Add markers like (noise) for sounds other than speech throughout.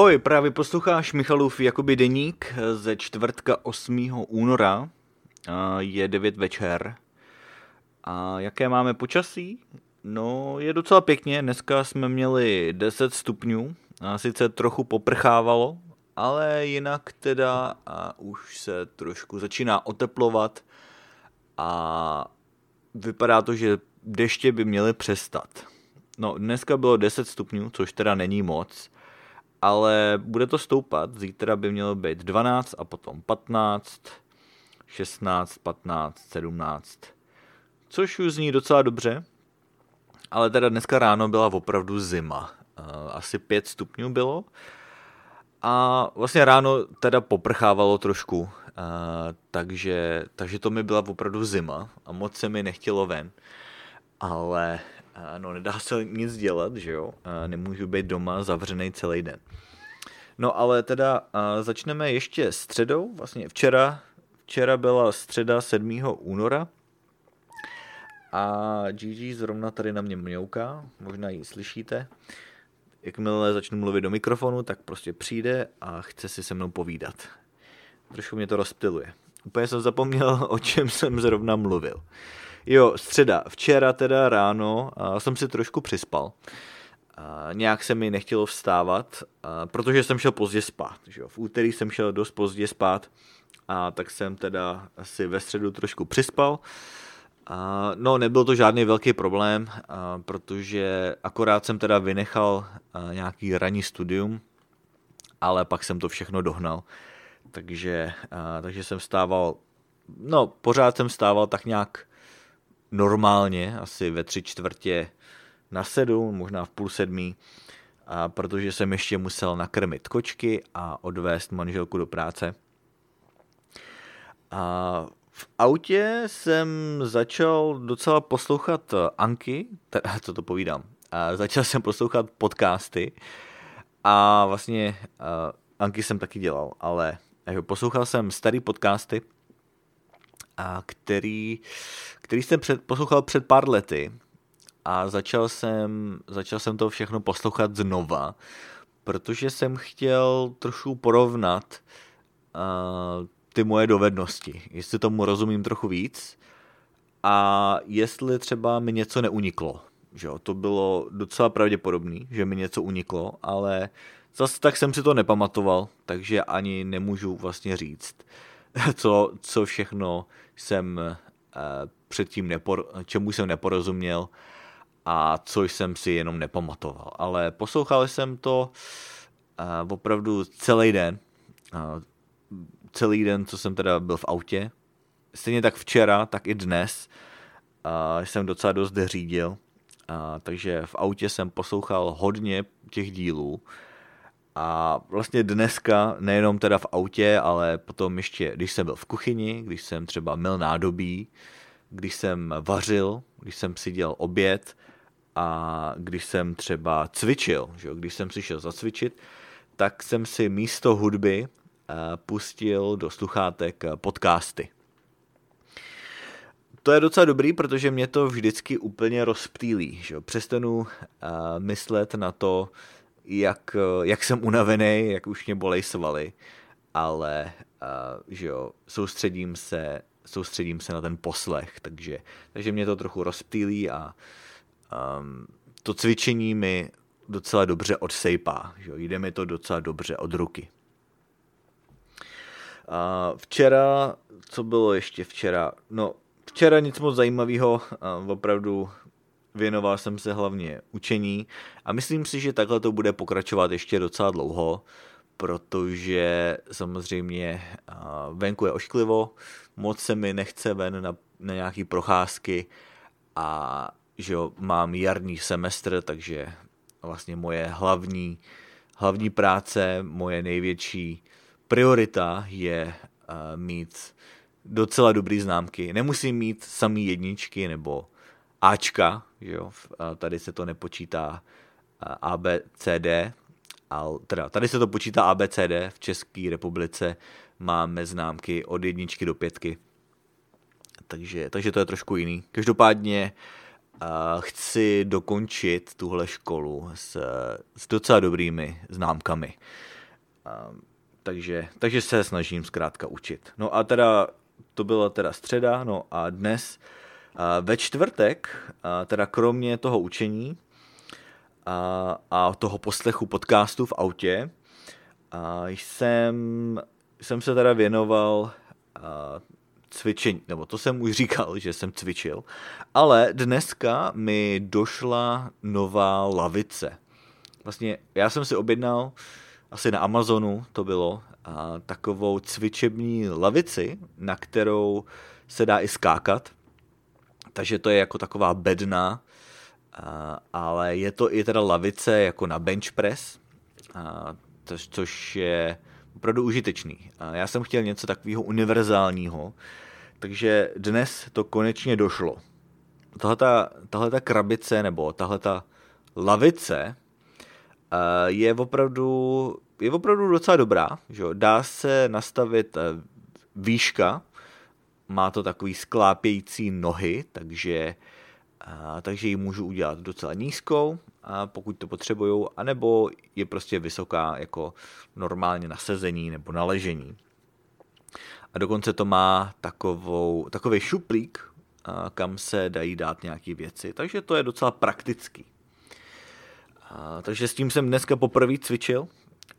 Ahoj, právě posloucháš Michalův Jakoby deník ze čtvrtka 8. února. Je 9 večer. A jaké máme počasí? No, je docela pěkně. Dneska jsme měli 10 stupňů. A sice trochu poprchávalo, ale jinak teda a už se trošku začíná oteplovat a vypadá to, že deště by měly přestat. No, dneska bylo 10 stupňů, což teda není moc, ale bude to stoupat. Zítra by mělo být 12 a potom 15, 16, 15, 17, což už zní docela dobře, ale teda dneska ráno byla opravdu zima. Asi 5 stupňů bylo a vlastně ráno teda poprchávalo trošku, takže, takže to mi byla opravdu zima a moc se mi nechtělo ven. Ale no nedá se nic dělat, že jo, nemůžu být doma zavřený celý den. No ale teda začneme ještě středou, vlastně včera, včera byla středa 7. února a Gigi zrovna tady na mě mňouká, možná ji slyšíte. Jakmile začnu mluvit do mikrofonu, tak prostě přijde a chce si se mnou povídat. Trošku mě to rozptiluje. Úplně jsem zapomněl, (laughs) o čem jsem zrovna mluvil. Jo, středa. Včera teda ráno jsem si trošku přispal. Nějak se mi nechtělo vstávat, protože jsem šel pozdě spát. Že jo? V úterý jsem šel dost pozdě spát, a tak jsem teda asi ve středu trošku přispal. No, nebyl to žádný velký problém, protože akorát jsem teda vynechal nějaký ranní studium, ale pak jsem to všechno dohnal. Takže, takže jsem stával, no, pořád jsem stával tak nějak normálně, asi ve tři čtvrtě na sedm, možná v půl sedmí, a protože jsem ještě musel nakrmit kočky a odvést manželku do práce. A v autě jsem začal docela poslouchat Anky, teda, (laughs) co to povídám, a začal jsem poslouchat podcasty a vlastně Anky jsem taky dělal, ale poslouchal jsem starý podcasty, a který, který jsem před, poslouchal před pár lety a začal jsem, začal jsem to všechno poslouchat znova, protože jsem chtěl trošku porovnat uh, ty moje dovednosti, jestli tomu rozumím trochu víc a jestli třeba mi něco neuniklo. Že jo, to bylo docela pravděpodobné, že mi něco uniklo, ale zase tak jsem si to nepamatoval, takže ani nemůžu vlastně říct, (laughs) co, co všechno jsem uh, předtím nepor, čemu jsem neporozuměl a co jsem si jenom nepamatoval. Ale poslouchal jsem to uh, opravdu celý den. Uh, celý den, co jsem teda byl v autě. Stejně tak včera, tak i dnes jsem docela dost řídil. Takže v autě jsem poslouchal hodně těch dílů. A vlastně dneska, nejenom teda v autě, ale potom ještě, když jsem byl v kuchyni, když jsem třeba mil nádobí, když jsem vařil, když jsem si dělal oběd, a když jsem třeba cvičil, že když jsem si šel zacvičit, tak jsem si místo hudby eh, pustil do sluchátek eh, podcasty. To je docela dobrý, protože mě to vždycky úplně rozptýlí. Že? Přestanu uh, myslet na to, jak, jak jsem unavený, jak už mě bolej svaly, ale uh, že jo, soustředím se, soustředím se na ten poslech, takže, takže mě to trochu rozptýlí a um, to cvičení mi docela dobře odsejpá, že jde mi to docela dobře od ruky. A včera, co bylo ještě včera? No, včera nic moc zajímavého, opravdu věnoval jsem se hlavně učení a myslím si, že takhle to bude pokračovat ještě docela dlouho, protože samozřejmě venku je ošklivo, moc se mi nechce ven na, na nějaký procházky a že jo, mám jarní semestr, takže vlastně moje hlavní, hlavní práce, moje největší priorita je mít docela dobrý známky. Nemusím mít samý jedničky nebo Ačka, že jo, tady se to nepočítá A, B, C, D, ale teda tady se to počítá A, B, C, D, v České republice máme známky od jedničky do pětky, takže, takže to je trošku jiný. Každopádně chci dokončit tuhle školu s, s docela dobrými známkami. Takže, takže se snažím zkrátka učit. No a teda to byla teda středa, no a dnes ve čtvrtek, teda kromě toho učení a, toho poslechu podcastu v autě, jsem, jsem se teda věnoval cvičení, nebo to jsem už říkal, že jsem cvičil, ale dneska mi došla nová lavice. Vlastně já jsem si objednal asi na Amazonu to bylo takovou cvičební lavici, na kterou se dá i skákat. Takže to je jako taková bedna, ale je to i teda lavice jako na bench press, což je opravdu užitečný. Já jsem chtěl něco takového univerzálního, takže dnes to konečně došlo. Tahle ta krabice nebo tahle ta lavice je opravdu, je opravdu docela dobrá. Že? Dá se nastavit výška, má to takový sklápějící nohy, takže, takže ji můžu udělat docela nízkou, pokud to potřebuju, anebo je prostě vysoká jako normálně na sezení nebo na ležení. A dokonce to má takovou, takový šuplík, kam se dají dát nějaké věci, takže to je docela praktický. A, takže s tím jsem dneska poprvé cvičil.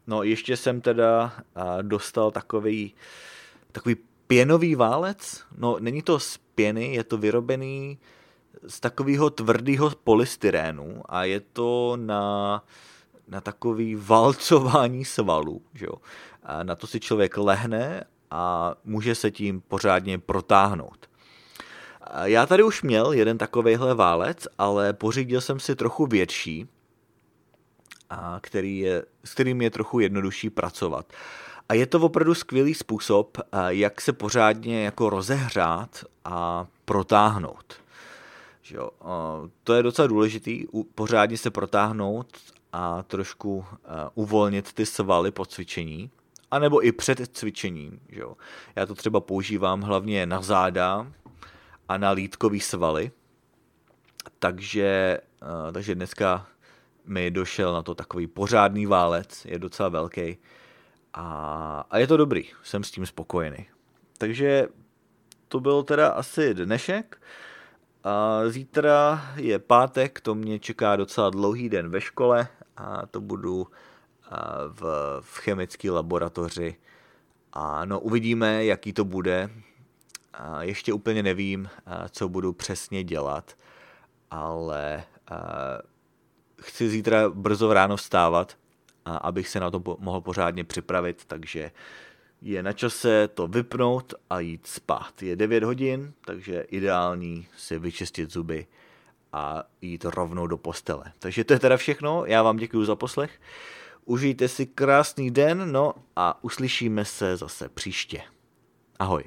No ještě jsem teda a, dostal takový, takový pěnový válec. No není to z pěny, je to vyrobený z takového tvrdého polystyrénu a je to na, na takový valcování svalů. Že jo? A na to si člověk lehne a může se tím pořádně protáhnout. Já tady už měl jeden takovejhle válec, ale pořídil jsem si trochu větší, a který je, s kterým je trochu jednodušší pracovat. A je to opravdu skvělý způsob, jak se pořádně jako rozehřát a protáhnout. Že jo? To je docela důležitý, pořádně se protáhnout a trošku uvolnit ty svaly po cvičení, anebo i před cvičením. Že jo? Já to třeba používám hlavně na záda a na lítkový svaly, takže, takže dneska mi došel na to takový pořádný válec, je docela velký a, a je to dobrý, jsem s tím spokojený. Takže to byl teda asi dnešek. A zítra je pátek, to mě čeká docela dlouhý den ve škole a to budu v, v chemické laboratoři. A no uvidíme, jaký to bude. A ještě úplně nevím, co budu přesně dělat, ale chci zítra brzo ráno vstávat, a abych se na to mohl pořádně připravit, takže je na čase to vypnout a jít spát. Je 9 hodin, takže ideální si vyčistit zuby a jít rovnou do postele. Takže to je teda všechno, já vám děkuji za poslech. Užijte si krásný den, no a uslyšíme se zase příště. Ahoj.